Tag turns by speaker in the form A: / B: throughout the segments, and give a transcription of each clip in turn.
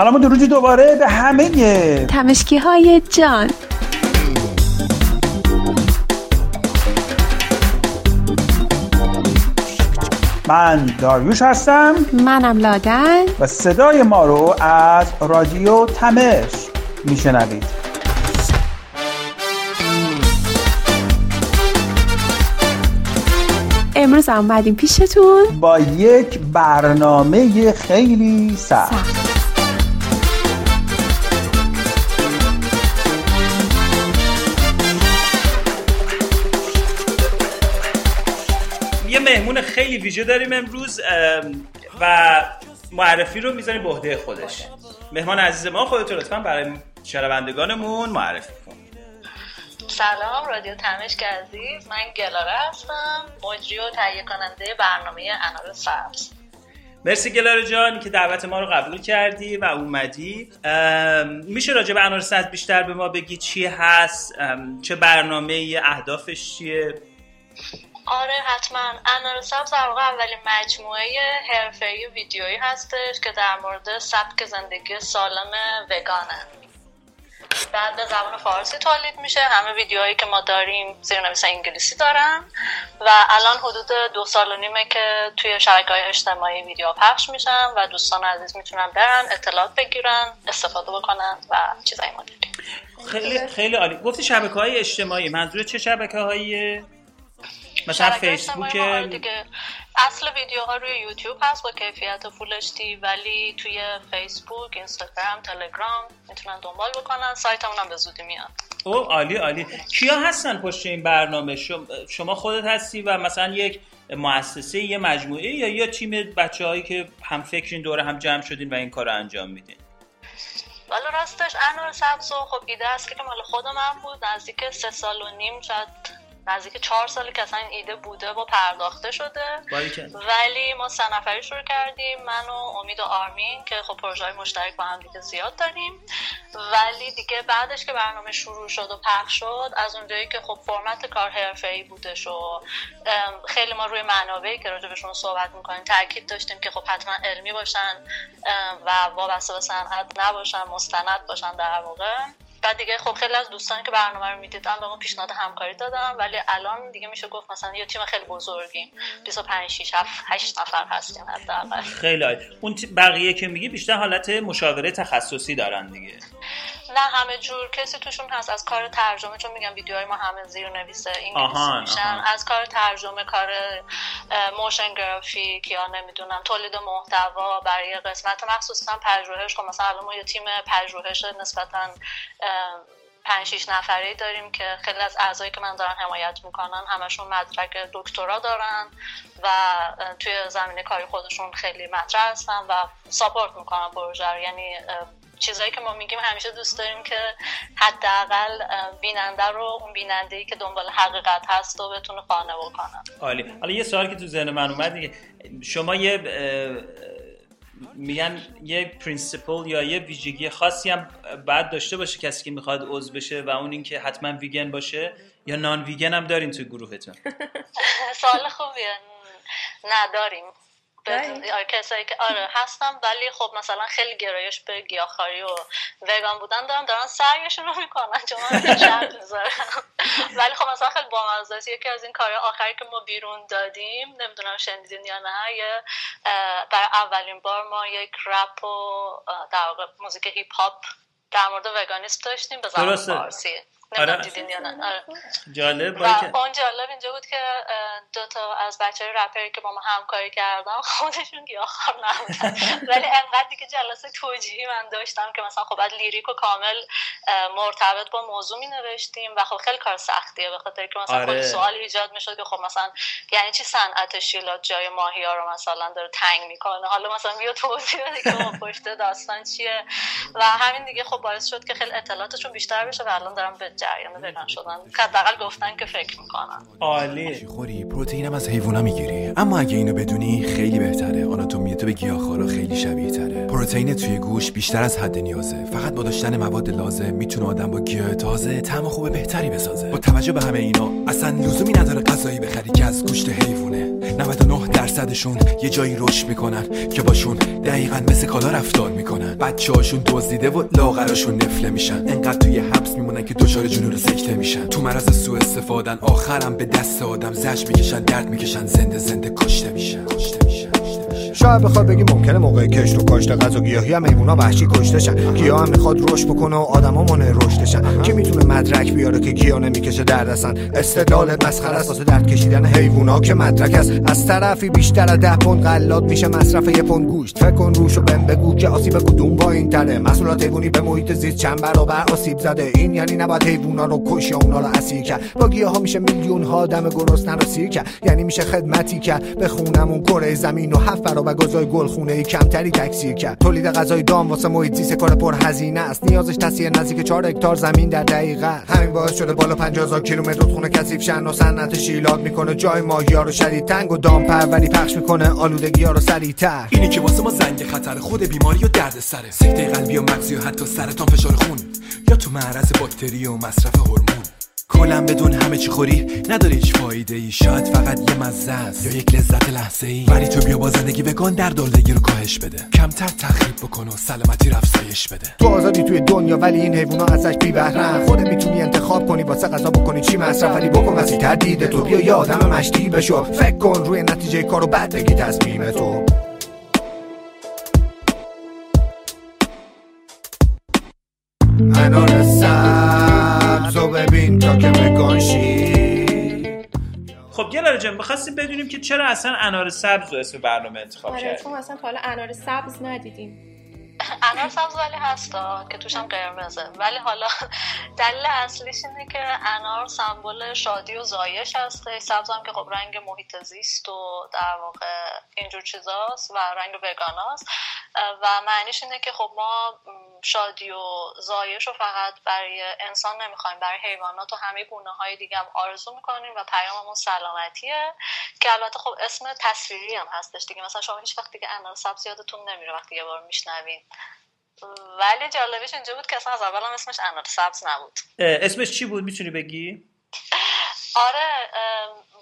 A: سلام و درودی دوباره به همه.
B: تمشکی های جان.
A: من داریوش هستم.
B: منم لادن.
A: و صدای ما رو از رادیو تمش میشنوید.
B: امروز اومدیم پیشتون.
A: با یک برنامه خیلی سخت.
C: مهمون خیلی ویژه داریم امروز و معرفی رو می‌ذاریم به عهده خودش. مهمان عزیز ما خودتو لطفا برای شنوندگانمون معرفی کن.
D: سلام رادیو تمشک عزیز من گلاره هستم مجری و تهیه کننده برنامه انار سبز.
C: مرسی گلاره جان که دعوت ما رو قبول کردی و اومدی. میشه راجع به انار سبز بیشتر به ما بگی چی هست؟ چه برنامه اهدافش چیه؟
D: آره حتما. انار سبز در واقع اولین مجموعه حرفه‌ای ویدیویی هستش که در مورد سبک زندگی سالم وگانه. بعد به زبان فارسی تولید میشه. همه ویدیوهایی که ما داریم زیرنویس انگلیسی دارن و الان حدود دو سال و نیمه که توی شبکه های اجتماعی ویدیو پخش میشن و دوستان عزیز می‌تونن برن اطلاعات بگیرن استفاده بکنن و چیزایی ما داریم.
C: خیلی خیلی عالی. گفتی شبکه های اجتماعی. منظور چه شبکه هایی مثلا فیسبوک
D: دیگه اصل ویدیوها روی یوتیوب هست با کیفیت فول ولی توی فیسبوک اینستاگرام تلگرام می‌تونن دنبال بکنن. سایتمون هم به زودی میاد.
C: او عالی عالی. کیا هستن پشت این برنامه؟ شما خودت هستی و مثلا یک مؤسسه یه مجموعه یا یا تیم بچه هایی که هم فکرین دوره هم جمع شدین و این کار رو انجام میدین؟
D: والا راستش انور سبز خب ایده است که مال خود من بود. نزدیک سه سال و نیم شاید نزدیک چهار سالی که اصلا این ایده بوده و پرداخته شده. ولی ما سه نفری شروع کردیم من و امید و آرمین که خب پروژه های مشترک با هم دیگه زیاد داریم. ولی دیگه بعدش که برنامه شروع شد و پخش شد از اونجایی که خب فرمت کار ای بودش و خیلی ما روی منابعی که راجبشون صحبت می‌کنیم تاکید داشتیم که خب حتما علمی باشن و وابسته به صنعت نباشن مستند باشن در واقع. بعد دیگه خب خیلی از دوستانی که برنامه رو می‌دیدن به ما پیشنهاد همکاری دادم ولی الان دیگه میشه گفت مثلا یه تیم خیلی بزرگیم. 25 6 7 8 نفر هستیم حداقل.
C: خیلی عالی. اون بقیه که میگی بیشتر حالت مشاوره تخصصی دارن دیگه.
D: نه همه جور. کسی توشون هست. از کار ترجمه چون میگم ویدیوهای ما همه زیر نویسه. انگلیسی میشن. از کار ترجمه کار motion graphic یا نمی‌دونم تولید محتوا برای قسمت. مخصوصا پژوهش. خب مثلا الان ما یه تیم پژوهش نسبتا پنج شیش نفره داریم که خیلی از اعضایی که من دارن حمایت می‌کنن همشون مدرک دکترا دارن و توی زمینه کاری خودشون خیلی مطرح هستن و support می‌کنن پروژه یعنی چیزایی که ما میگیم همیشه دوست داریم که حداقل بیننده رو اون بیننده ای که دنبال حقیقت هست و بتونه قانع بکنن
C: عالی. حالا یه سوالی که تو ذهن من اومد دیگه شما یه میگن یه principle یا یه ویژگی خاصی هم بعد داشته باشه کسی که می‌خواد عضو بشه و اون اینکه حتما ویگن باشه یا non-vegan هم دارین توی گروهتون؟
D: سوال خوبیه. نداریم کسایی که آره هستم ولی خب مثلا خیلی گرایش به گیاهخواری و وگان بودن دارم دارن سعیشون رو می‌کنن چون من ولی خب مثلا خیلی بامزه یکی از این کار آخری که ما بیرون دادیم نمی‌دونم شنیدین یا نه یه برای اولین بار ما یک رپ و در واقع موزیک هیپ هاپ در مورد وگانیست داشتیم به زبان فارسی. آره. دیدین یا نه آره.
C: جالب
D: و اون جالب اینجا بود که دو تا از بچه های رپری که با ما همکاری کردم خودشون گیاهخوار نبودن ولی انقدر دیگه جلسه توجیهی من داشتم که مثلا خب بعد لیریک و کامل مرتبط با موضوع می نوشتیم و خب خیلی کار سختیه به خاطر که مثلا آره. سوال ایجاد می‌شد که خب مثلا یعنی چی صنعت شیلات جای ماهی ها رو مثلا داره تنگ می‌کنه حالا مثلا بیا توضیح بده که پشت داستان چیه و همین دیگه خب باعث شد که خیلی اطلاعاتشون بیشتر بشه و الان دارم به جریان وگان شدن. حداقل گفتن که فکر می‌کنن.
C: عالی.
E: خوری پروتئینم از حیوونا می‌گیری. اما اگه اینو بدونی خیلی بهتره. آناتومی تو به گیاهخوارا خیلی شبیه تره. پروتئین توی گوش بیشتر از حد نیازه. فقط با داشتن مواد لازم می‌تونه آدم با گیاه تازه طعم خوب بهتری بسازه. با توجه به همه اینا اصلا لزومی نداره غذایی بخری که از گوشت حیوونه 99 درصدشون یه جایی رشد می‌کنن که باشون دقیقا مثل کالا رفتار می‌کنن. بچه هاشون دزدیده و لاغراشون نفله میشن. انقدر توی حبس میمونن که دچار جنون سکته میشن تو مرض سوء استفادن آخرم به دست آدم. زج می‌کشن درد می‌کشن زنده زنده کشته میشن. کشته میشن.
F: شاید بخواد بگی ممکنه موقع کشت و کاشت غذا گیاهی هم وحشی کشتشن گیاه هم می‌خواد رشد بکنه و آدما مانع رشدشن کی می‌تونه مدرک بیاره که گیاه نمی‌کشه درد اصلا؟ استدلال مسخره است. درد کشیدن حیوونا که مدرک است. از طرفی بیشتر از ده پوند غلات میشه مصرف یه پوند گوشت. فکر کن روش و بهم بگو که آسیب کدوم با این تره. محصولات حیوانی به محیط زیست چند برابر آسیب زده. این یعنی نباید حیوونا رو کش یا اونا رو اسیر کرد. با گیاه ها میشه میلیون ها دم گرسنه رو سیر کرد. یعنی میشه خدمتی کرد. به خونمون کره زمین و هفت گازای گلخونه کمتری تکثیر کرد. تولید غذای دام واسه محیط زیست کار پر هزینه است. نیازش تصیه نزدیک 4 هکتار زمین در دقیقه همین باعث شده بالا 50000 کیلومتر رودخونه کثیف شن و صنعت شیلات می‌کنه. جای ماهیا رو شدید تنگ و دام پروری پخش می‌کنه. آلودگی ها رو سریعتر.
E: اینی که واسه ما زنگ خطر خود بیماری و درد سره. سکته قلبی و مغزی و حتی سرطان فشار خون. یا تو معرض باکتری و مصرف هورمون. کلا بدون همه چی خوری. نداره هیچ فایده ای. شاید فقط یه مزه است. یا یک لذت لحظه ای. ولی تو بیا با زندگی بکن در دلدگی رو کاهش بده. کمتر تخریب بکن و سلامتی رو بده.
F: تو آزادی توی دنیا ولی این حیونا ازش بی بهرن خودت می‌تونی انتخاب کنی واسه غذا بکنی چی مصرف. ولی بکن واسه تردید تو. بیا یه آدم مشتی بشو. فکر کن روی نتیجه کارو بعد بگی تصمیم تو. و ببین تا که بگانشی
C: خب گلاره جان بخواستیم بدونیم که چرا اصلا انار سبز رو اسم برنامه انتخاب
B: آره
C: کردیم
B: اصلا تا حالا انار سبز ندیدیم.
D: انار سبز ولی هستا که توش هم قرمزه. ولی حالا دلیل اصلیش اینه که انار سمبل شادی و زایش هسته سبز هم که خب رنگ محیط زیست و در واقع اینجور چیزاست و رنگ وگاناست. و معنیش اینه که خب ما شادی و زایش رو فقط برای انسان نمی‌خوایم برای حیوانات و همه گونه های دیگه هم آرزو می‌کنیم و پیاممون سلامتیه. که البته خب اسم تصویری هم هستش دیگه. مثلا شما هیچ وقت دیگه انار سبز یادتون نمیره وقتی یه بار میشنوین. ولی جالبش اینجا بود که اصلا از اول هم اسمش انار سبز نبود.
C: اسمش چی بود؟ می‌تونی بگی؟
D: آره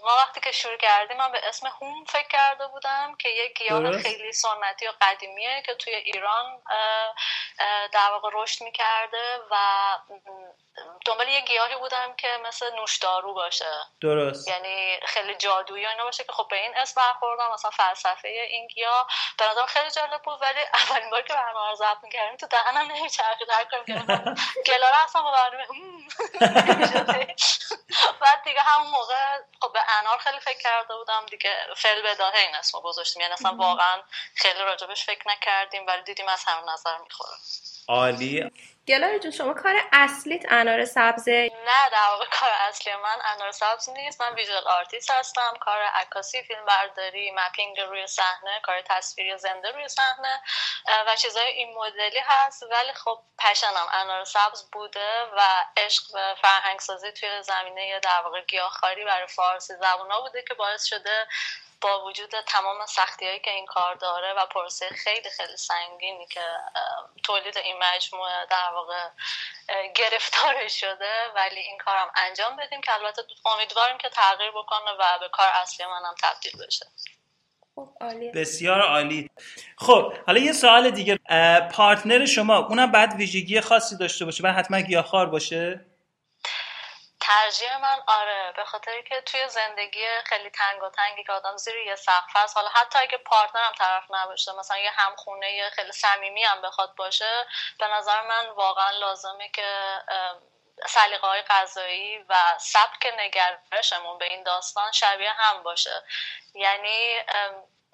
D: ما وقتی که شروع کردیم من به اسم هوم فکر کرده بودم که یک گیاه. خیلی سنتی و قدیمیه که توی ایران در واقع رشد می‌کرده و دنبال یه گیاهی بودم که مثل نوشدارو باشه.
C: درست.
D: یعنی خیلی جادویی اینا باشه که خب به این اسم برخوردم مثلا فلسفه این گیاه. به نظرم خیلی جالب بود ولی اولین بار که برنامه رو ضبط می‌کردیم تو دهنم نمیچرخید. هر کاری گلاره اصلا با برنامه بعد دیگه همون موقع خب به انار خیلی فکر کرده بودم دیگه. فی‌البداهه این اسمو گذاشتیم. یعنی اصلا واقعا خیلی راجبش فکر نکردیم ولی دیدیم از همون نظر می‌خوره.
C: عالی.
B: گلاره جون شما کار اصلیت انار سبزه
D: نه در واقع کار اصلی من انار سبز نیست. من visual artist هستم کار عکاسی فیلم برداری mapping روی صحنه کار تصویری زنده روی صحنه و چیزای این مدلی هست. ولی خب پشنم انار سبز بوده و عشق به فرهنگ سازی توی زمینه در واقع گیاهخواری برای فارسی زبونا بوده که باعث شده با وجود تمام سختی هایی که این کار داره و پروسه خیلی خیلی سنگینی که تولید این مجموعه در واقع گرفتارش شده ولی این کارم انجام بدیم که البته امیدواریم که تغییر بکنه و به کار اصلی منم تبدیل بشه.
B: خب عالی
C: بسیار عالی. خب حالا یه سوال دیگه. partner شما اونم بعد ویژگی خاصی داشته باشه و حتما گیاهخوار باشه؟
D: ترجیح من آره به خاطر که توی زندگی خیلی تنگ و تنگی که آدم زیر یه سقف هست حالا حتی اگه partner م طرف نباشه مثلا یه همخونه خیلی صمیمی هم بخواد باشه به نظر من واقعا لازمه که سلیقه های غذایی و سبک نگرشمون به این داستان شبیه هم باشه. یعنی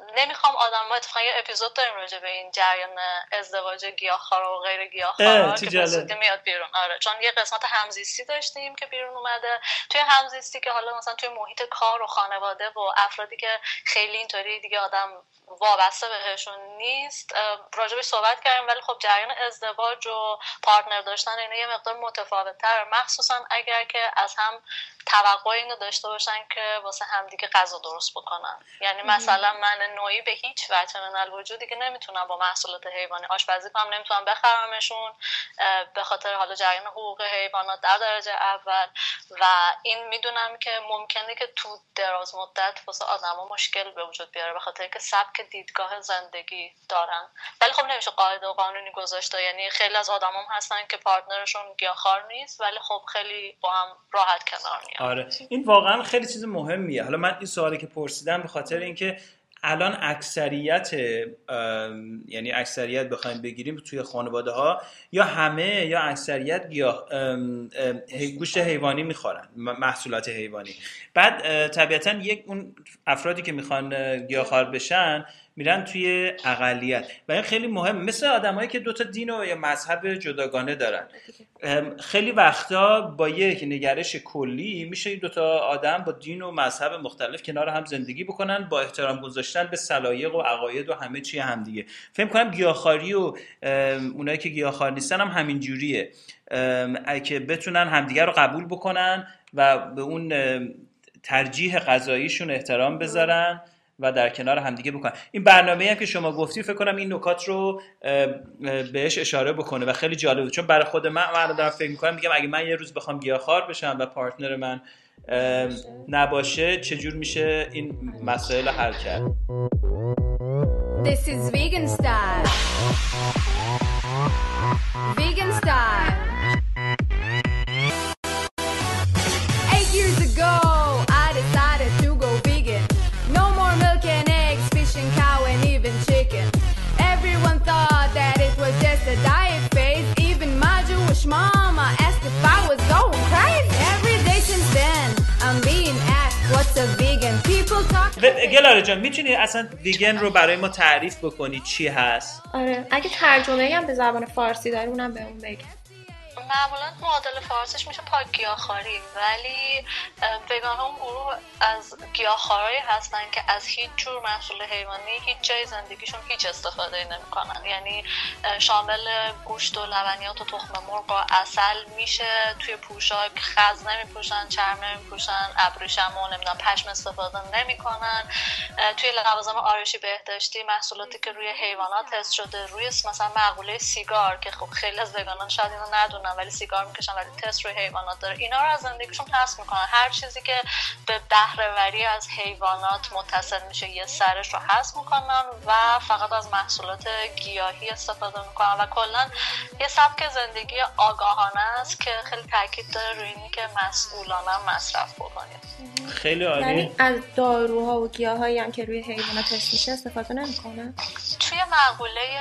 D: نمی‌خوام آدم ما اتفاقا یه اپیزود داریم راجع به این جریان ازدواج گیاهخوار و غیر گیاهخوار که میاد بیرون. آره چون یه قسمت همزیستی داشتیم که بیرون اومده. توی همزیستی که حالا مثلا توی محیط کار و خانواده و افرادی که خیلی اینطوری دیگه آدم وابسته بهشون نیست راجبش صحبت کردیم ولی خب جریان ازدواج و پارتنر داشتن اینا یه مقدار متفاوت تر مخصوصا اگر که از هم توقع اینو داشته باشن که واسه همدیگه غذا درست بکنن. یعنی مثلا من نوعی به هیچ وجه من الوجود. دیگه نمی‌تونم با محصولات حیوانی آشپزی کنم نمی‌تونم بخرمشون به خاطر حالا جریان حقوق حیوانات در درجه اول. و این می‌دونم که ممکنه که تو دراز مدت واسه آدما مشکل به وجود بیاره به خاطر که سبک دیدگاه زندگی دارن. ولی خب نمیشه قاعده و قانونی گذاشته یعنی خیلی از آدمام هستن که پارتنرشون گیاهخوار نیست ولی خب خیلی با هم راحت کنار میان.
C: آره. این واقعا خیلی چیز مهمیه. حالا من این سوالی که پرسیدم به خاطر اینکه الان اکثریت یعنی اکثریت بخوایم بگیریم توی خانواده ها یا همه یا اکثریت گیاه گوشت حیوانی می‌خورن محصولات حیوانی. بعد طبیعتا یک اون افرادی که می‌خوان گیاهخوار بشن میرن توی اقلیت. و این خیلی مهم. مثل آدمایی که دوتا دین و یا مذهب جداگانه دارن. خیلی وقتا با یک نگرش کلی میشه این دوتا آدم با دین و مذهب مختلف کنار هم زندگی بکنن با احترام گذاشتن به سلایق و عقاید و همه چی هم دیگه. فکر کنم گیاهخواری و اونایی که گیاهخوار نیستن هم همین جوریه. که بتونن همدیگه رو قبول بکنن و به اون ترجیح غذاییشون احترام بذارن. و در کنار همدیگه بکنن این برنامه هم که شما گفتی فکر کنم این نکات رو بهش اشاره بکنه و خیلی جالبه چون برای خود من من دارم فکر می‌کنم میگم اگه من یه روز بخوام گیاهخوار بشم و پارتنر من نباشه چجور میشه این مسائل حل کرد This is vegan style. Vegan style. گلاره جان می‌تونی اصلا ویگن رو برای ما تعریف بکنی چی هست؟
B: آره اگه ترجمه هم به زبان فارسی داری اونم به اون بگه
D: معمولا معادل فارسیش میشه پاک گیاهخواری ولی وگان اون گروه از گیاهخوارایی هستن که از هیچ جور محصول حیوانی هیچ جای زندگیشون هیچ استفاده نمی‌کنن. یعنی شامل گوشت و لبنیات و تخم مرغ و اصل میشه توی پوشاک خز نمیپوشن چرم نمیپوشن ابریشم و نمی‌دونم پشم استفاده نمی‌کنن. توی لوازم آرایشی بهداشتی محصولاتی که روی حیوانات تست شده روی مثلا مقوله سیگار که خب خیلی از وگانان شاید اینو ندونن ولی سیگار می‌کشن ولی تست روی حیوانات داره. اینا رو از زندگیشون حذف می‌کنن. هر چیزی که به بهرهوری از حیوانات متصل میشه یه سرش رو حذف می‌کنن و فقط از محصولات گیاهی استفاده می‌کنن و کلا یه سبک زندگی آگاهانه است که خیلی تاکید داره روی اینی که مسئولانه مصرف بکنید
C: خیلی عالی.
B: یعنی از داروها و گیاهایی هم که روی حیوانات تست میشه استفاده نمی‌کنه
D: توی مقوله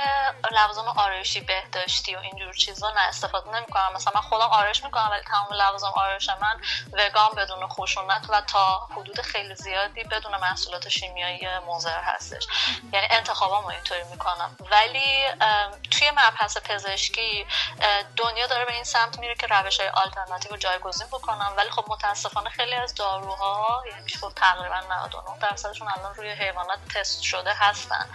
D: لوازم آرایشی بهداشتی و اینجور چیزا نه استفاده نمی‌کنم مثلا من خودم آرایش می‌کنم ولی تمام لوازم آرایش من وگان بدون خشونت و تا حدود خیلی زیادی بدون محصولات شیمیایی مضر هستش. یعنی انتخابامو اینطوری می‌کنم. ولی توی مبحث پزشکی دنیا داره به این سمت میره که روش های آلترناتیو رو جایگزین بکنم. ولی خب متاسفانه خیلی از داروها یعنی گفت تقریبا 99 درصدشون الان روی حیوانات تست شده هستن.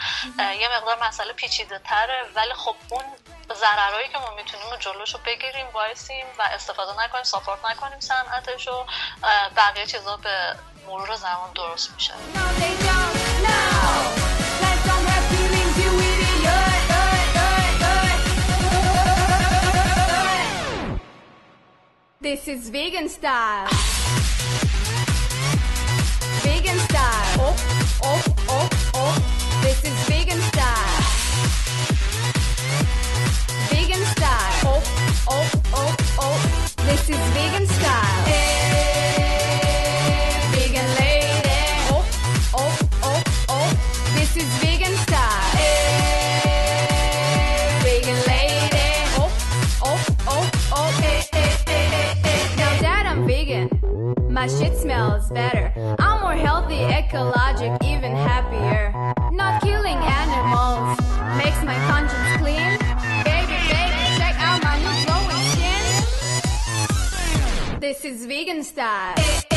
D: یه مقدار مسئله پیچیده تره ولی خب اون ضررهایی که ما می‌تونیم جلوش رو بگیریم وایسیم و استفاده نکنیم ساپورت نکنیم صنعتش و بقیه چیزا به مرور زمان درست میشه This is vegan style. Vegan style. Oh, oh, my shit smells better. I'm more healthy, ecologic, even happier. Not killing animals makes my conscience clean. Baby, baby, check out my new glowing skin. This is vegan style.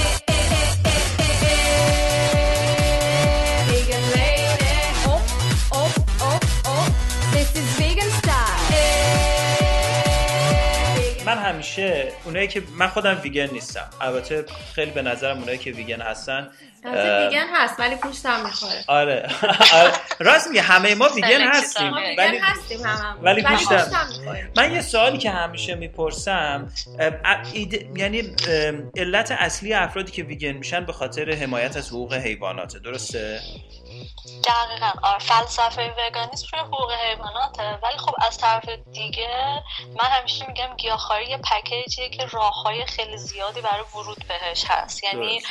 C: همیشه اونایی که من خودم ویگن نیستم. البته خیلی به نظرم اونایی که ویگن هستن
B: ویگن هست ولی پوستم می‌خوره.
C: آره. آره. راست میگه همه ما ویگن هستیم.
B: ولی هستیم
C: ولی پوستم من یه سوالی که همیشه می‌پرسم یعنی علت اصلی افرادی که ویگن میشن به خاطر حمایت از حقوق حیواناته درسته؟
D: دقیقا. آره فلسفه وگانیسم روی حقوق حیواناته. ولی خب از طرف دیگه من همیشه میگم گیاهخواری یه پکیجیه که راه های خیلی زیادی برای ورود بهش هست. یعنی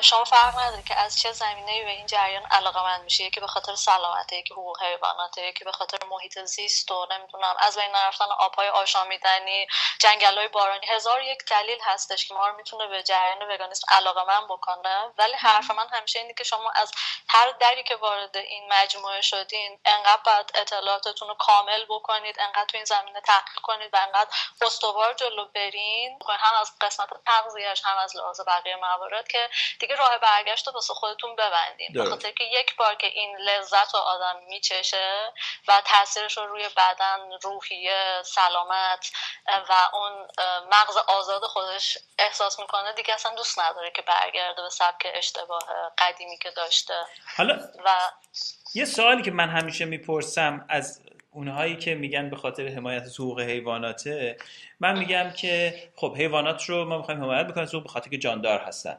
D: شما فرق نداره که از چه زمینه به این جریان علاقه من میشه یکی به خاطر سلامته یکی حقوق حیواناته یکی به خاطر محیط زیست و نمی‌دونم از بین نرفتن آبهای آشامیدنی جنگل های بارانی. هزار یک دلیل هستش که ما رو می‌تونه به جریان وگانیسم علاقه من بکنه. ولی حرف من همیشه اینه که شما از هر که وارد این مجموعه شدین انقدر باید اطلاعاتتون رو کامل بکنید انقدر تو این زمینه تحقیق کنید و انقدر استوار جلو برین. هم از قسمت تغذیهش هم از لحاظ بقیه موارد که دیگه راه برگشت رو واسه خودتون ببندین. بخاطر که یک بار که این لذت رو آدم میچشه و تاثیرش رو روی بدن روحیه سلامت و اون مغز آزاد خودش احساس می‌کنه دیگه اصلا دوست نداره که برگرده به سبک اشتباه قدیمی که داشته.
C: حالا و یه سوالی که من همیشه می‌پرسم از اونهایی که میگن به خاطر حمایت حقوق حیواناته من میگم که خب حیوانات رو ما می‌خوایم حمایت بکنیم به خاطر که جاندار هستن.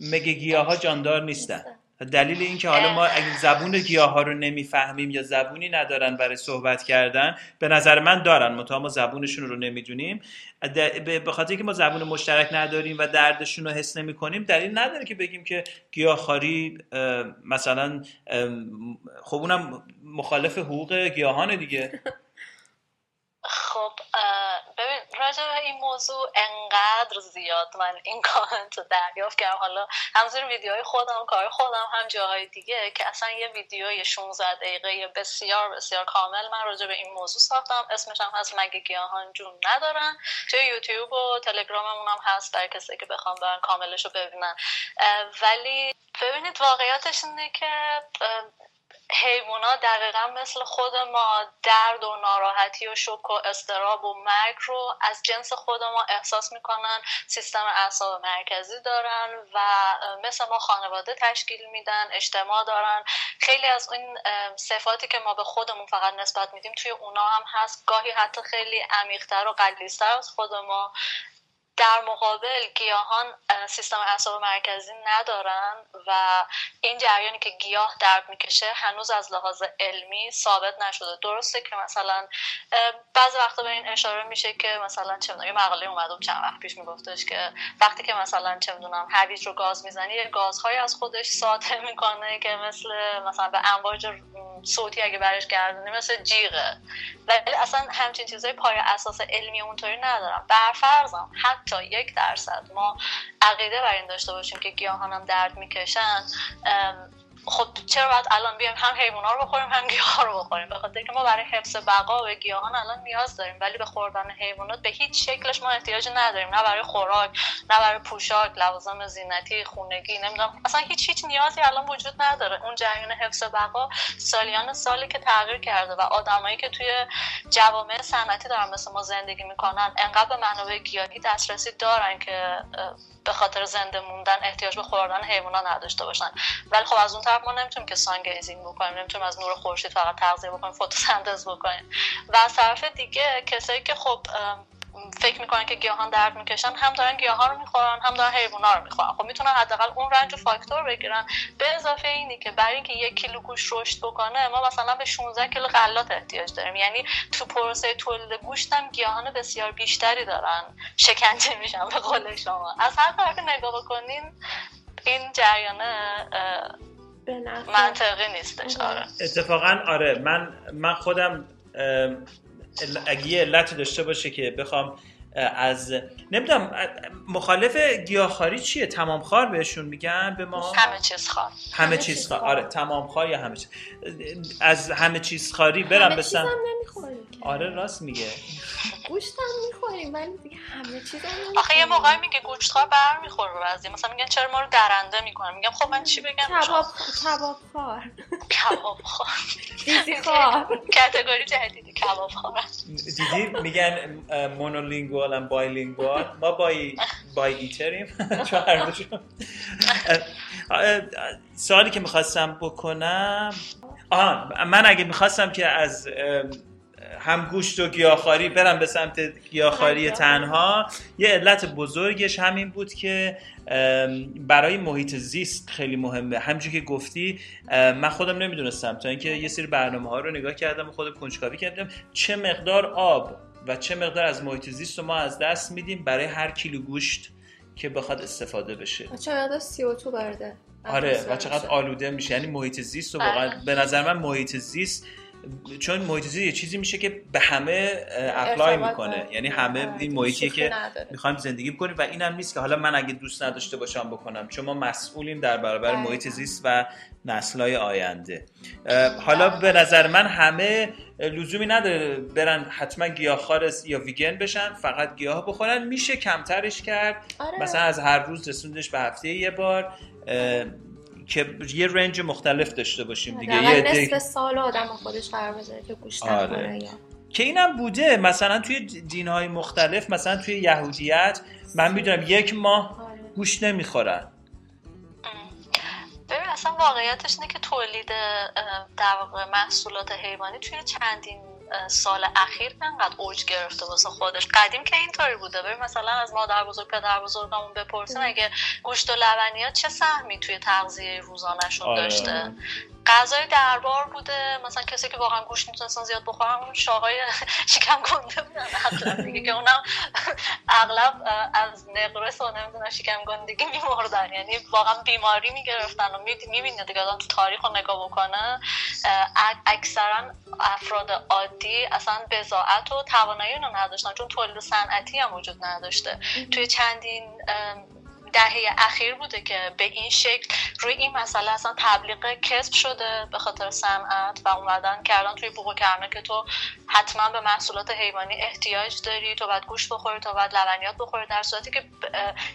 C: مگه گیاه ها جاندار نیستن. دلیل اینکه حالا ما اگه زبون گیاه ها رو نمی‌فهمیم یا زبونی ندارن برای صحبت کردن به نظر من دارن. متا ما زبونشون رو نمی‌دونیم. به خاطر که ما زبون مشترک نداریم و دردشون رو حس نمی کنیم دلیل نداره که بگیم که گیاهخواری مثلا خب اونم مخالف حقوق گیاهان دیگه.
D: خب ببین راجع به این موضوع انقدر زیاد من این کامنت رو دریافت کردم. حالا همزیر ویدیوهای خودم کار خودم هم جاهای دیگه که اصلا یه ویدیوی 16 دقیقه بسیار بسیار کامل من راجع به این موضوع ساختم. اسمش هم هست مگه گیاهان جون ندارن. توی یوتیوب و تلگراممون هم هست برای کسی که بخوام برن کاملش رو ببینن ولی ببینید واقعیتش اینه که حیوانا دقیقا مثل خود ما درد و ناراحتی و شک و استراب و مرگ رو از جنس خود ما احساس می‌کنن سیستم اعصاب مرکزی دارن و مثل ما خانواده تشکیل میدن اجتماع دارن. خیلی از این صفاتی که ما به خودمون فقط نسبت میدیم توی اونا هم هست. گاهی حتی خیلی عمیقتر و قلیستر از خود ما. در مقابل گیاهان سیستم اعصاب مرکزی ندارن و این جریانی که گیاه درد می‌کشه هنوز از لحاظ علمی ثابت نشده. درسته که مثلا بعضی وقتا به این اشاره میشه که مثلا چه یه مقاله اومده چند وقت پیش میگفتش که وقتی که مثلا چه می‌دونم هویج رو گاز می‌زنی یه گازهایی از خودش ساطع می‌کنه که مثل مثلا به امواج صوتی اگه برش گردونی مثل جیغه. ولی اصلا همچین چیزای پای اساس علمی اونطوری ندارم. برفرضم حتی یک درصد. ما عقیده بر این داشته باشیم که گیاهان درد می‌کشن. خب چرا باید الان بیایم هم حیونا رو بخوریم هم گیاه رو بخوریم؟ به خاطر که ما برای حفظ بقا و گیاهان الان نیاز داریم ولی به خوردن حیوانات به هیچ شکلش ما احتیاج نداریم. نه برای خوراک نه برای پوشاک لوازم زینتی خونگی نمی‌دونم. اصلا هیچ هیچ نیازی الان وجود نداره. اون جریان حفظ بقا سالیان سالی که تغییر کرده و آدمایی که توی جوامع صنعتی دارن مثل ما زندگی می‌کنن انقدر به منابع گیاهی دسترسی دارن که به خاطر زنده موندن احتیاج به خوردن حیوانات نداشته باشن. ولی خب از اون طرف ما نمی‌تونیم که سان گیزینگ بکنیم نمی‌تونیم از نور خورشید فقط تغذیه بکنیم فتوسنتز بکنیم. و از طرف دیگه کسایی که خب فکر می‌کنن که گیاهان درد می‌کشن هم دارن گیاهان رو می‌خورن هم دارن حیونا رو می‌خورن. خب می‌تونن حداقل اون رنج و فاکتور بگیرن. به اضافه اینی که برای اینکه یک کیلو گوشت رشد بکنه ما مثلا به 16 کیلو غلات احتیاج داریم. یعنی تو پروسه تولید گوشت هم گیاهان بسیار بیشتری دارن. شکنجه میشن به قول شما. از هر طرف نگاه بکنین این جریانه منطقی نیستش آره.
C: اتفاقا آره. من من خودم اگه یه علتی داشته باشه که بخوام از نمی‌دونم مخالف گیاهخواری چیه؟ تمام خار بهشون میگن؟ به ما؟
D: همه چیز خار
C: همه چیز خار آره تمام خار یا همه چیز. از همه چیز خاری برم بسن.
B: آره راست
C: میگه.
B: گوشت هم می‌خوریم ولی دیگه همه چیز هم
D: آخه یه موقعی میگه گوشت خواه بر می‌خوره بعضی. مثلا میگن چرا ما رو درنده می‌کنن؟ میگم خب من چی بگم؟
B: کباب کباب خار
D: کباب خار
B: دیزی خار
D: کاتگوری جدیدی کباب خار
C: دیدی میگن مونولینگوال هم بایلینگوال. ما بای بای ایتریم. چون هر سوالی که می‌خواستم بکنم آها من اگه می‌خواستم که از هم گوشت و گیاهخواری برم به سمت گیاهخواری تنها. یه علت بزرگش همین بود که برای محیط زیست خیلی مهمه. همچون که گفتی من خودم نمی‌دونستم. تا اینکه یه سری برنامه ها رو نگاه کردم و خودم کنجکاوی کردم. چه مقدار آب و چه مقدار از محیط زیست رو ما از دست میدیم برای هر کیلو گوشت که بخواد استفاده بشه.
B: چه مقدار CO2 برده؟
C: آره و چقدر آلوده میشه. یعنی محیط زیست و واقعا به نظر من محیط زیست چون محیط زیست یه چیزی میشه که به همه اپلای می‌کنه. یعنی همه آره، این محیطیه که می‌خوایم زندگی بکنیم و اینم نیست که حالا من اگه دوست نداشته باشم بکنم. چون ما مسئولیم در برابر محیط زیست و نسلهای آینده. حالا به نظر من همه لزومی نداره برن حتما گیاهخوار یا ویگن بشن فقط گیاه بخورن. میشه کمترش کرد. آره. مثلا از هر روز رسوندش به هفته یه بار. که یه رنج مختلف داشته باشیم دیگه
B: یه نصف سال آدم خودش قرار بذاره که گوشت آره.
C: که اینم بوده مثلا توی دینهای مختلف مثلا توی یهودیت من می‌دونم یک ماه آره. گوشت نمی‌خورن
D: ببین اصلا واقعیتش اینه که تولید در واقع محصولات حیوانی توی چندین سال اخیر انقدر اوج گرفته واسه خودش؟ قدیم که اینطوری بوده. ببین مثلا از مادر بزرگ پدر بزرگمون بپرسین اگه گوشت و لبنیات چه سهمی توی تغذیه روزانهشون آره. داشته؟ غذای دربار بوده. مثلا کسی که واقعا گوشت می‌تونستن زیاد بخورن اون شاهای شکم گنده بودن. دیگه که اونم اغلب از نقرس و نمی‌دونم شکم گندگی میمردن. یعنی واقعا بیماری می‌گرفتن و می‌بینید دیگه آدم تو تاریخ رو نگاه بکنه. اکثرا افراد عادی اصلا بزاعت و توانایی رو نداشتن چون تولید صنعتی هم وجود نداشته. توی چندین دهه اخیر بوده که به این شکل روی این مسئله اصلا تبلیغ کسب شده به خاطر صنعت و اومدن کردن توی بوق کرنه که تو حتما به محصولات حیوانی احتیاج داری تو باید گوشت بخوری تو باید لبنیات بخوری در صورتی که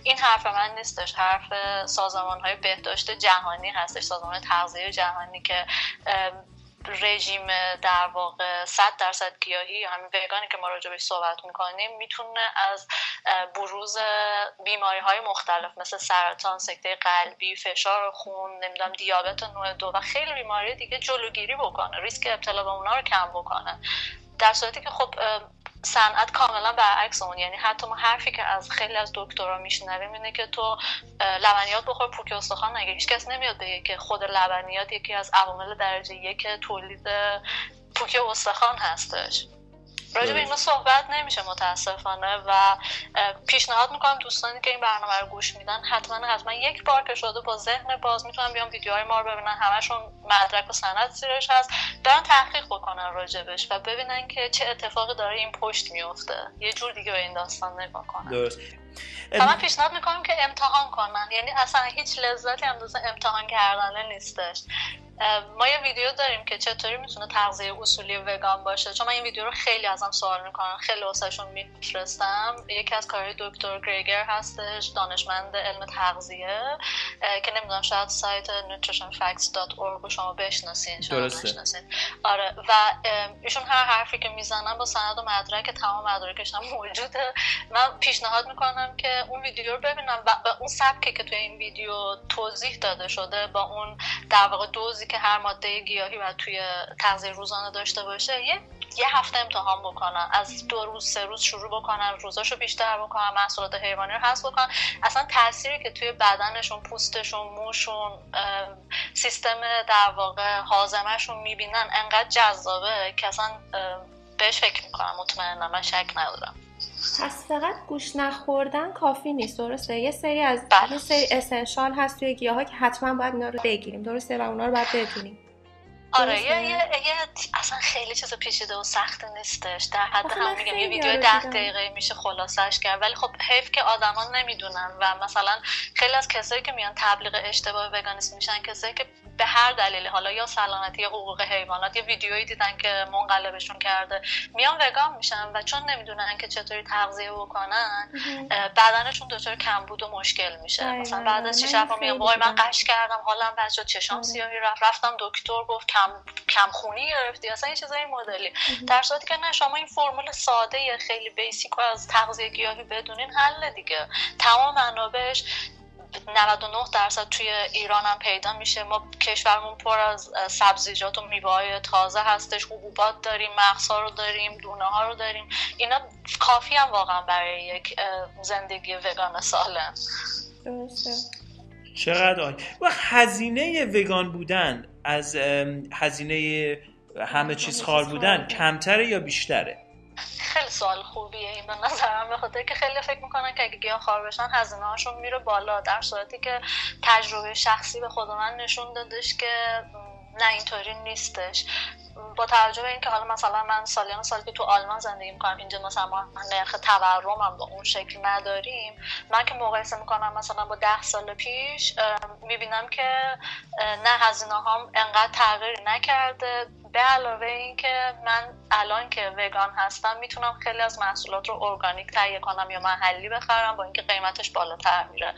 D: این حرف من نیستش. حرف سازمان های بهداشت جهانی هستش سازمان تغذیه جهانی که رژیم در واقع 100 درصد گیاهی یا همین وگانی که ما راجع صحبت می‌کنیم می‌تونه از بروز بیماری های مختلف مثل سرطان سکته قلبی فشار خون نمی‌دونم دیابت نوع دو و خیلی بیماری دیگه جلوگیری بکنه ریسک ابتلا به اونا رو کم بکنه. در صورتی که خب صنعت کاملا برعکس اون. یعنی حتی ما حرفی که از خیلی از دکترا میشنویم اینه که تو لبنیات بخور پوک استخوان نگه هیچ کس نمیاد بگه که خود لبنیات یکی از عوامل درجه یک تولید پوک استخوان هستش. راجع به اینا صحبت نمیشه متاسفانه. و پیشنهاد می‌کنم دوستانی که این برنامه رو گوش میدن حتما حتما یک بار که شده با ذهن باز می‌تونن بیان ویدیوهای ما رو ببینن. همشون مدرک و سند زیرش هست. برن تحقیق بکنن راجبش و ببینن که چه اتفاقی داره این پشت میفته یه جور دیگه به این داستان نگاه کنن درست من پیشنهاد می‌کنم که امتحان کنن. یعنی اصلا هیچ لذتی اندازه امتحان کردنه نیستش. ما یه ویدیو داریم که چطوری می‌تونه تغذیه اصولی وگان باشه. چون من این ویدیو رو خیلی ازم سوال می‌کنن خیلی واسهشون میفرستم. یکی از کارهای دکتر گریگر هستش دانشمند علم تغذیه که نمی‌دونم شاید سایت nutritionfacts.org رو شما بشناسین بشناسین. آره و ایشون هر حرفی که می‌زنن با سند و مدرک تمام مدارکش هم موجوده. من پیشنهاد می‌کنم که اون ویدیو رو ببینم و اون سبکی که توی این ویدیو توضیح داده شده با اون در واقع دوزی که هر ماده گیاهی باید توی تغذیه روزانه داشته باشه یه یه هفته امتحان بکنن. از دو روز سه روز شروع بکنن روزاشو بیشتر بکنن محصولات حیوانی رو حذف بکنن. اصلا تاثیری که توی بدنشون پوستشون موشون سیستم در واقع حازمهشون می‌بینن انقدر جذابه که اصلا بهش فکر می‌کنم مطمئنم من شک ندارم.
B: پس فقط گوش نخوردن کافی نیست درسته؟ یه سری از بله. یه سری اسنشال هست توی گیاه ها که حتما باید اینا رو بگیریم درسته؟ و اونا رو باید بدونیم.
D: آره یه, یه, اصلا خیلی چیز پیچیده و سخت نیستش. در حد هم میگم یه ویدیو ده دقیقه میشه خلاصش کرد. ولی خب حیف که آدما نمی‌دونن و مثلا خیلی از کسایی که میان تبلیغ اشتباه وگانیسم میشن کسایی که به هر دلیلی حالا یا سلامتی یا حقوق حیوانات یا ویدیویی دیدن که منقلبشون کرده. میان وگان میشن و چون نمی‌دونن که چطوری تغذیه بکنن بدنشون دچار کمبود و مشکل میشه. مثلا بعد از 6 هفته میگم وای من قش کردم حالم بد شد چشام آره. سیاهی رفت رفتم دکتر گفت کم کم خونی گرفتی. اصلا این چیزای مدلی. در صورتی که نه شما این فرمول ساده خیلی بیسیک از تغذیه گیاهی بدونین حل دیگه. تمام منابعش 99 درصد توی ایران هم پیدا میشه. ما کشورمون پر از سبزیجات و میوه تازه هستش. حبوبات داریم مغزها رو داریم دونه ها رو داریم. اینا کافی هم واقعا برای یک زندگی وگان سالم
B: درسته.
C: چقدر و هزینه وگان بودن از هزینه همه چیز خار بودن. کمتره یا بیشتره؟
D: خیلی سوال خوبیه این به نظرم به خاطر که خیلی فکر می‌کنن که اگه گیاه خار بشن هزینه هاشون میره بالا. در صورتی که تجربه شخصی به خود من نشون دادش که نه اینطوری نیستش. با توجه به اینکه حالا مثلا من سالیان سالی که تو آلمان زندگی می‌کنم اینجا مثلا ما نرخ تورم به اون شکل نداریم. من که مقایسه می‌کنم مثلا با ده سال پیش می‌بینم که نه هزینه هم انقدر تغییر نکرده. به علاوه اینکه من الان که وگان هستم می‌تونم خیلی از محصولات رو ارگانیک تهیه کنم یا محلی بخرم با اینکه قیمتش بالاتر میره.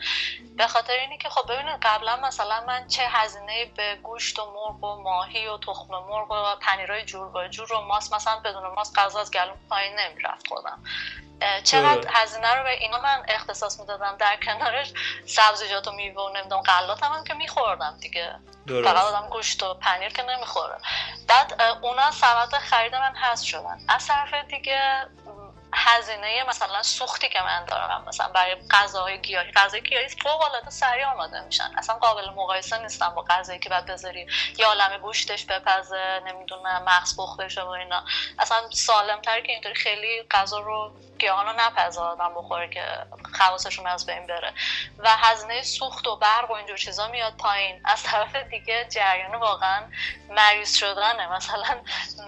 D: به خاطر اینی که خب ببینید قبلا مثلا من چه هزینه به گوشت و مرغ و ماهی و تخم مرغ و پنیرای جور با جور و ماست مثلا بدون ماست غذا از گلوم پایین نمی‌رفت خودم. چقدر هزینه رو به اینا من اختصاص می‌دادم در کنارش؟ سبزیجات و میوه و نمی‌دونم غلات هم, هم که میخوردم دیگه. فقط آدم گوشت و پنیر که نمی‌خوره. بعد اونا سبد خرید من هست شدن. از طرف دیگه هزینه مثلا سوختی که من دارم مثلا برای غذاهای گیاهی. غذای گیاهی فوق العاده سریع آماده میشن. اصلا قابل مقایسه نیستم با غذایی که بعد بذاری. یا عالم گوشتش بپزه نمی‌دونم مغز پخته بشه و اینا. اصلا سالم تر که اینطوری خیلی غذا رو گیاهان رو نپزه آدم بخوره که خواصشون از بین بره. و هزینه سوخت و برق و اینجور چیزا میاد پایین. از طرف دیگه جریان واقعا مریض شدنه. مثلا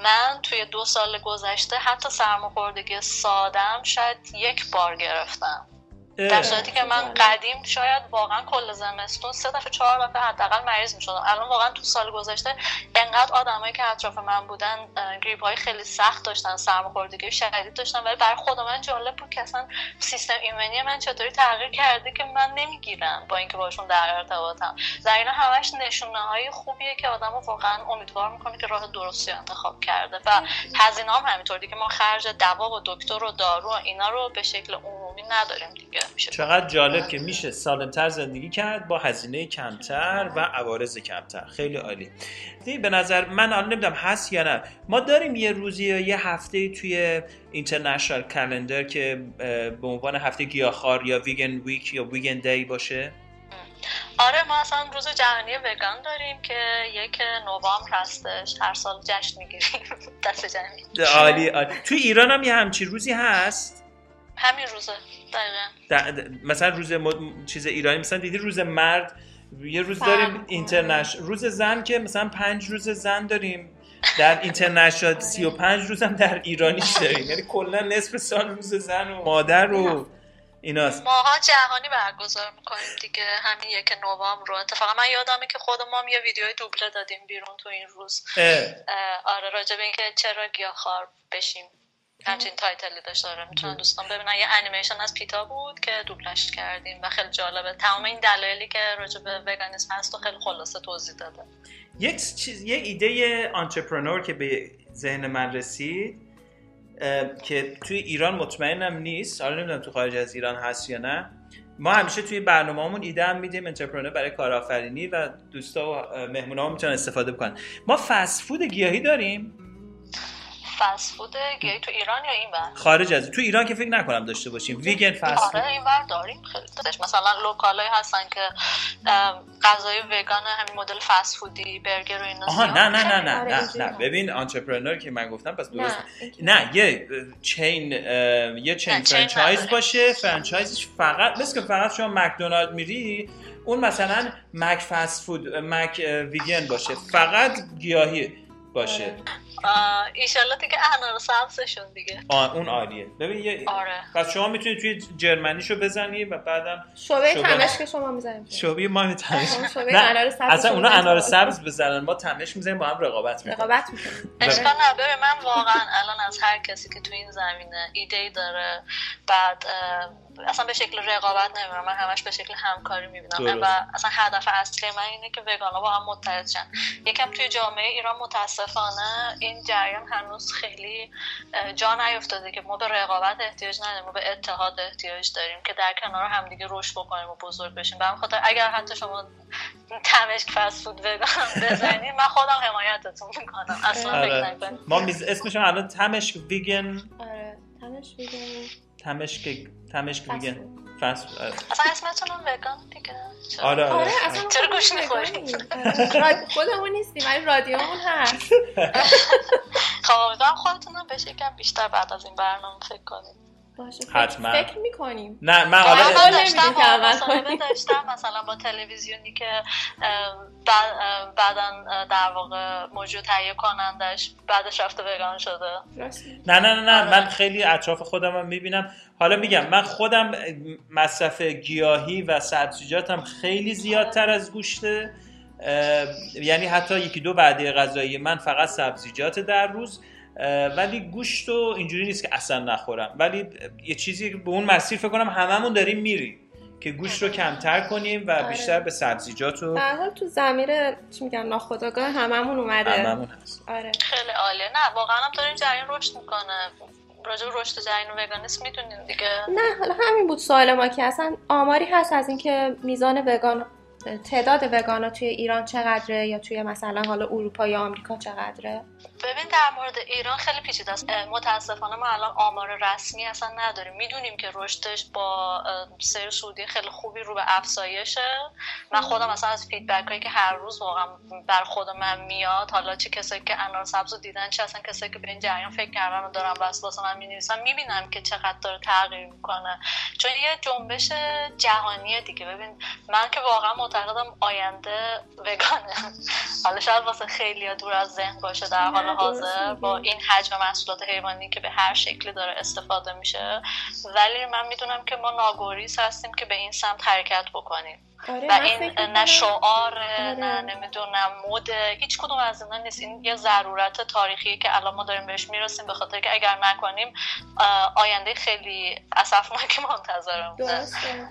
D: من توی دو سال گذشته حتی سرماخوردگی سادم شاید یک بار گرفتم. در صورتی که من قدیم شاید واقعا کل زمستون سه دفعه چهار دفعه حداقل مریض می‌شدم. الان واقعا تو سال گذشته انقدر آدمایی که اطراف من بودن گریپ های خیلی سخت داشتن سرماخوردگی شدید داشتن ولی برای خود من جالب بود که اصلا سیستم ایمنی من چطوری تغییر کرده که من نمی‌گیرم با اینکه باشون در ارتباطم. در اینا همش نشونه های خوبیه که آدمو واقعا امیدوار می‌کنه که راه درستی انتخاب کرده و هزینه هم همینطوری که ما خرج دوا و دکتر و دارو و اینا رو به شکل عمومی نداریم دیگه.
C: چقدر جالب که میشه سالمتر زندگی کرد با هزینه کمتر و عوارض کمتر. خیلی عالی. به نظر من الان نمی‌دونم هست یا نه. ما داریم یه روزی یا یه هفته توی اینترنشنال کلندر که به عنوان هفته گیاهخوار یا ویگن ویک یا ویگن دی باشه.
D: آره ما اصلا روز جهانی وگان داریم که یک نوامبر هستش. هر سال جشن می‌گیریم. دست جمعی.
C: عالی عالی. تو ایران هم یه همچی روزی هست؟
D: همین روزه دقیقا.
C: مثلا روز چیز ایرانی مثلا دیدی روز مرد؟ یه روز داریم اینترنش روز زن که مثلا پنج روز زن داریم در اینترنشنال 35 روز هم در ایرانیش داریم. یعنی کلا نصف سال روز زن و مادر و ایناست.
D: ماها جهانی برگزار می‌کنیم دیگه. همین یک نوامبر رو. اتفاقا من یادمه که خودمون یه ویدیوی دوبله دادیم بیرون تو این روز. آره راجع به اینکه چرا گیاهخوار بشیم. همچین تایتلی داشت داره می‌تونن دوستان ببینن یه انیمیشن از پیتا بود که دوبلش کردیم و خیلی جالبه. تمام این دلایلی که راجع به وگانیسم هست و خیلی خلاصه توضیح داده.
C: یک چیز یه ایده entrepreneur که به ذهن من رسید که توی ایران مطمئنم نیست. حالا نمی‌دونم تو خارج از ایران هست یا نه. ما همیشه توی برنامه‌مون ایده هم میدیم entrepreneur برای کارآفرینی و دوستا و مهمونا می‌تونن استفاده بکنن. ما فست فود گیاهی داریم.
D: فست فود گیاهی تو ایران یا این بر
C: خارج از تو ایران که فکر نکنم داشته باشیم. vegan fast
D: آره این بر داریم خیلی داشت. مثلا local ای هستن که غذای وگان همین مدل فست فودی برگر و اینا
C: آها نه نه نه نه نه, نه. ببین entrepreneur که من گفتم پس درست نه, نه. یه chain یه chain franchise باشه franchise ش فقط مثل که فقط شما مکدونالد میری اون مثلا مک فست فود مک ویگن باشه. فقط گیاهی باشه.
D: ایشالله دیگه انار سبزشون دیگه.
C: آه اون عالیه. ببین یه
D: آره.
C: پس شما می‌تونید توی Germany شو بزنی و بعدم
B: شعبه تمش که شما می‌زنیم
C: شعبه ما تمش
B: سبز
C: اصلا اونا انار سبز بزنن. ما تمش می‌زنیم با هم رقابت
B: می‌کنیم. رقابت می‌کنیم.
D: اشکال نداره من واقعا الان از هر کسی که تو این زمینه ایده ای داره بعد اصلا به شکل رقابت نمی‌بینم. من همش به شکل همکاری می‌بینم. و اصلا هدف اصلی من اینه که وگانا با هم متحد شن. یکم توی جامعه ایران متاسفانه این جریان هنوز خیلی جا نیفتاده که ما به رقابت احتیاج نداریم ما به اتحاد احتیاج داریم که در کنار همدیگه رشد بکنیم و بزرگ بشیم. به خاطر اگر حتی شما تمشک فست فود وگان بزنید من خودم حمایتتون می‌کنم. اصلا آره.
C: ما میز اسمش الان تمشک ویگن
B: آره تمشک ویگن
C: تمشک تمشک ویگن فست
D: اصلا اسمتون هم وگان دیگه.
C: آره آره,
B: آره اصلا
D: چرا گوش می‌خورید
B: خودمون نیستیم ولی رادیومون هست.
D: خب امیدوارم خودتون هم بشه یکم بیشتر بعد از این برنامه فکر کنید.
B: حتما. فکر می‌کنیم.
C: نه من حالا
D: داشتم داشتم مثلا با تلویزیونی که بعدا در واقع موجود تهیه کنندش بعدش رفته وگان شده.
C: نه نه نه نه من خیلی اطراف خودم هم می‌بینم. حالا میگم من خودم مصرف گیاهی و سبزیجاتم خیلی زیادتر از گوشته یعنی حتی یکی دو بعدی غذایی من فقط سبزیجات در روز ولی گوشت و اینجوری نیست که اصلا نخورم. ولی یه چیزی به اون مسیر فکر کنم هممون داریم میریم که گوشت رو کمتر کنیم و آره. بیشتر به سبزیجات و
B: در حال تو زمیر چی میگن ناخودآگاه هممون اومده.
C: هممون هست.
B: آره.
D: خیلی عالیه نه واقعا هم داریم جریان رشد می‌کنه. راجع به رشد جریان وگانیسم می‌دونیم دیگه.
B: نه حالا همین بود سوال ما که اصلا آماری هست از اینکه میزان وگان تعداد وگانا توی ایران چقدره یا توی مثلا حالا اروپا یا آمریکا چقدره؟
D: ببین در مورد ایران خیلی پیچیده است. متاسفانه ما الان آمار رسمی اصلا نداریم. می‌دونیم که رشدش با سیر سعودی خیلی خوبی رو به افزایشه. من خودم مثلا از فیدبک هایی که هر روز واقعا بر خود من میاد حالا چه کسایی که انار سبز دیدن چه اصلا کسایی که به این جریان فکر کردن و دارن بس واسه من می‌نویسن می‌بینم که چقدر داره تغییر می‌کنه. چون یه جنبش جهانیه دیگه. ببین من که واقعا معتقدم آینده وگانه. حالا شاید واسه خیلی دور از ذهن باشه در حال حاضر با این حجم محصولات حیوانی که به هر شکلی داره استفاده میشه. ولی من می‌دونم که ما ناگوریز هستیم که به این سمت حرکت بکنیم.
B: آره
D: و این نه شعار آره. نه نمی‌دونم مد هیچ کدوم از اینا نیست. این یه ضرورت تاریخی که الان ما داریم بهش می‌رسیم به خاطر که اگر نکنیم آینده خیلی اسفناکی منتظرمونه
B: درسته.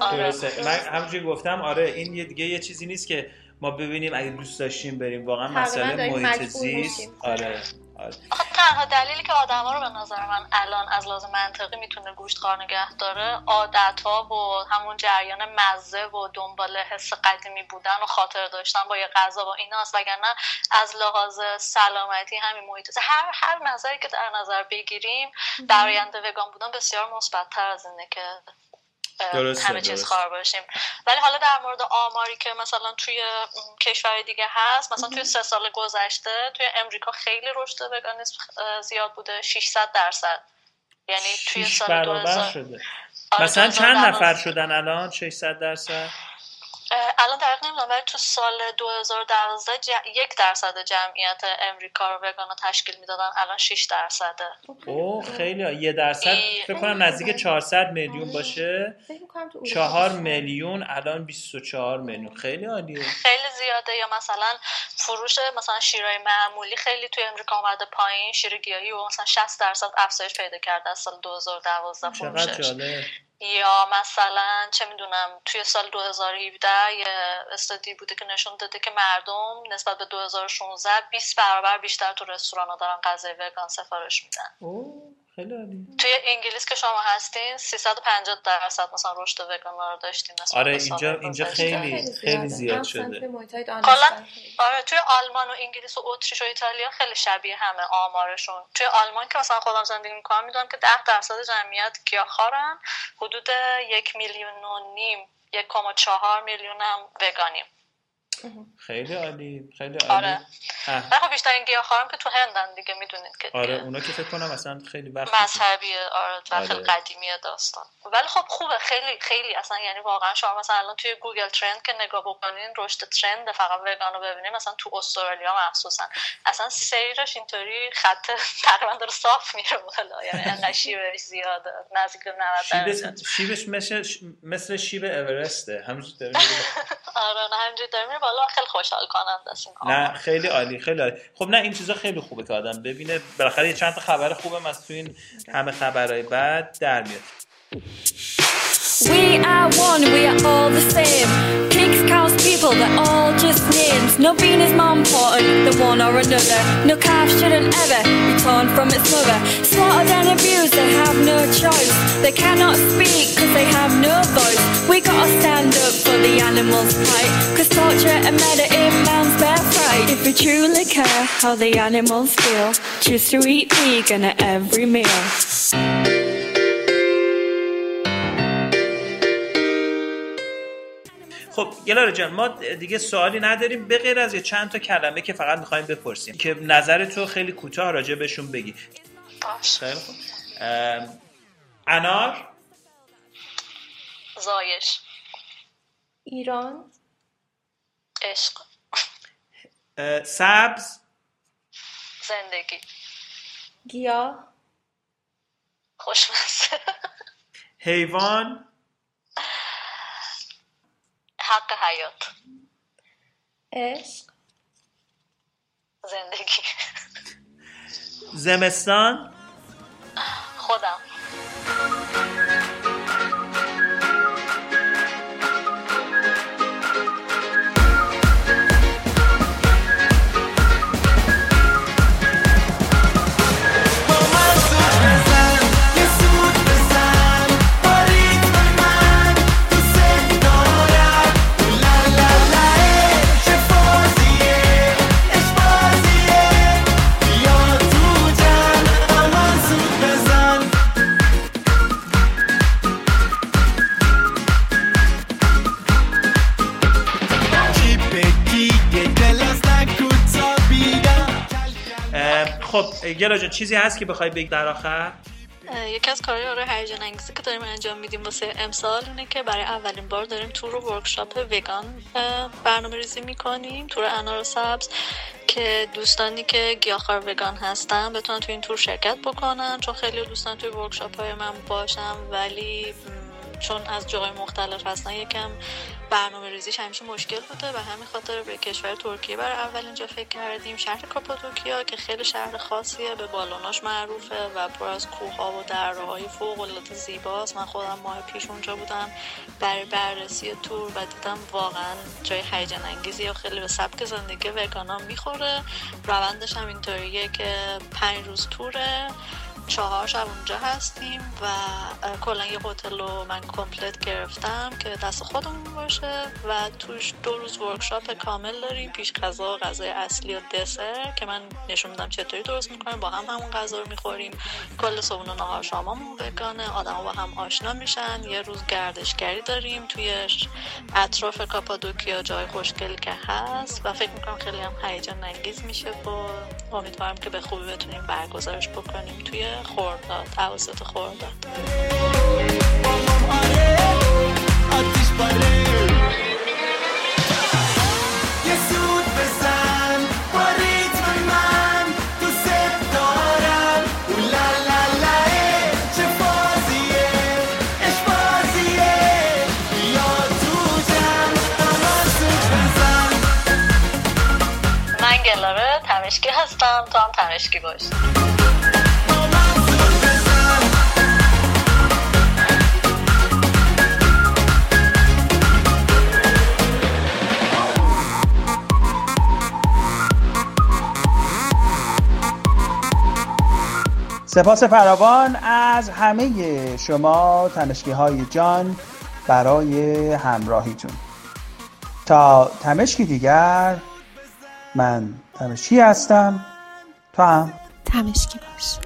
C: آره. درسته. من همونجوری گفتم آره این یه دیگه یه چیزی نیست که ما ببینیم اگه دوست داشتیم بریم. واقعا مسئله محیط زیست. آره آره.
D: تنها دلیلی که آدما رو به نظر من الان از لازم منطقی می‌تونه گوشت نگه داره عادت ها و همون جریان مزه و دنبال حس قدیمی بودن و خاطر داشتن با یه غذا با ایناست. وگرنه از لحاظ سلامتی همین محیط هر هر نظری که در نظر بگیریم در آینده وگان بودن بسیار مثبتتر از اینه که
C: درسته
D: همه چیز خار باشیم ولی حالا در مورد آماری که مثلا توی کشور دیگه هست مثلا توی سه سال گذشته توی امریکا خیلی رشد وگانیسم زیاد بوده 600 درصد. یعنی توی سال 2000
C: شده. آره، مثلا چند نفر شدن الان 600 درصد؟
D: الان دقیق نمی‌دونم ولی تو سال 2012 یک درصد جمعیت امریکا رو وگانا تشکیل می‌دادن الان 6 درصده.
C: او خیلی یه درصد فکر کنم نزدیک 400 میلیون باشه. 4 میلیون الان 24 میلیون. خیلی عالیه.
D: خیلی زیاده. یا مثلا فروش مثلا شیرای معمولی خیلی توی امریکا اومده پایین شیر گیاهی و مثلا 60 درصد افزایش پیدا کرده از سال 2012 فروشش. یا مثلا چه می‌دونم توی سال 2017 یه استادی بوده که نشون داده که مردم نسبت به 2016 20 برابر بیشتر تو رستوران ها دارن غذای وگان سفارش میدن.
C: خیلی
D: توی انگلیس که شما هستین 350 درصد مثلا رشد وگان رو داشتین
C: آره اینجا اینجا خیلی خیلی زیاد شده.
D: آره توی آلمان و انگلیس و اتریش و ایتالیا خیلی شبیه همه آمارشون. توی آلمان که مثلا خودم زندگی می‌کنم می‌دونم که 10 درصد جمعیت گیاهخوارن حدود یک میلیون و نیم یک کما چهار میلیون هم وگانیم.
C: خیلی عالی خیلی
D: عالی. آره. خب بیشتر این خواهم که تو هندن دیگه می‌دونید که
C: آره اونا که فکر کنم مثلا خیلی وقت
D: مذهبیه آره و خیلی آره. قدیمیه داستان. ولی خب خوبه خیلی خیلی اصلا یعنی واقعا شما مثلا الان توی گوگل ترند که نگاه بکنین رشد ترند فقط وگان رو ببینین مثلا تو استرالیا مخصوصا. اصلا سیرش اینطوری خط تقریبا داره صاف میره بالا. یعنی انقدر شیبش زیاده نزدیک 90
C: شیبش مثل مثل شیب اورسته. همینجوری داره
D: آره نه همینجوری داره بالا خیلی خوشحال کننده است
C: نه خیلی عالی خیلی عالی. خب نه این چیزا خیلی خوبه که آدم ببینه. بالاخره چند تا خبر خوبه از تو این همه خبرهای بعد در میاد. We are one, we are all the same. Pigs, cows, people, they're all just names. No being is more important than one or another. No calf shouldn't ever be torn from its mother. Slaughtered and abused, they have no choice. They cannot speak cause they have no voice. We gotta stand up for the animals' plight. Cause torture and murder in man's bare fright. If we truly care how the animals feel, choose to eat vegan at every meal. خب گلاره جان ما دیگه سوالی نداریم. به غیر از یه چند تا کلمه که فقط می‌خوایم بپرسیم. که نظر تو خیلی کوتاه راجع بهشون بگی. خیلی خوب. انار؟
D: زایش.
B: ایران؟
D: عشق.
C: سبز؟
D: زندگی.
B: گیاه؟
D: خوشمزه.
C: حیوان؟
D: حق حیات.
B: عشق.
D: زندگی.
C: زمستان؟
D: خودم.
C: خب گلاره جان چیزی هست که بخوای بگی در آخر؟
D: یکی از کارهای آره هیجان انگیزی که داریم انجام میدیم واسه امسال اینه که برای اولین بار داریم تور و workshop وگان برنامه ریزی می‌کنیم تور انار سبز که دوستانی که گیاهخوار وگان هستن بتونن تو این تور شرکت بکنن چون خیلی دوستان توی workshop های من باشم ولی چون از جاهای مختلف هستن یکم برنامه ریزیش همیشه مشکل بوده و همین خاطر به کشور ترکیه برای اول اینجا فکر کردیم. شهر کاپادوکیا که خیلی شهر خاصیه به بالوناش معروفه و پر از کوه ها و دره های فوق العاده زیباست. من خودم ماه پیش اونجا بودم برای بررسی تور و دیدم واقعا جای هیجان انگیزی و خیلی به سبک زندگی وگانا می‌خوره. روندش هم اینطوریه که پنج روز توره. چهار شب اونجا هستیم و کلا یه هتل رو من کمپلت گرفتم که دست خودمون باشه و توش دو روز ورکشاپ کامل داریم پیش غذا غذای اصلی و دسر که من نشون میدم چطوری درست می‌کنیم. با هم همون غذا رو می‌خوریم. کل صبحونه نهار شاممون بگانه. آدم با هم آشنا میشن. یه روز گردشگری داریم توی اطراف کاپادوکیا جای خوشگلی که هست و فکر می‌کنم خیلی هم هیجان انگیز میشه و امیدوارم که به خوبی بتونیم برگزارش بکنیم توی خورداد اواسط خورداد من. گلاره تمشکی هستم تو هم تمشکی باش.
A: سپاس فراوان از همه شما تمشکی های جان برای همراهیتون. تا تمشکی دیگر من تمشکی هستم. تو هم.
B: تمشکی باش.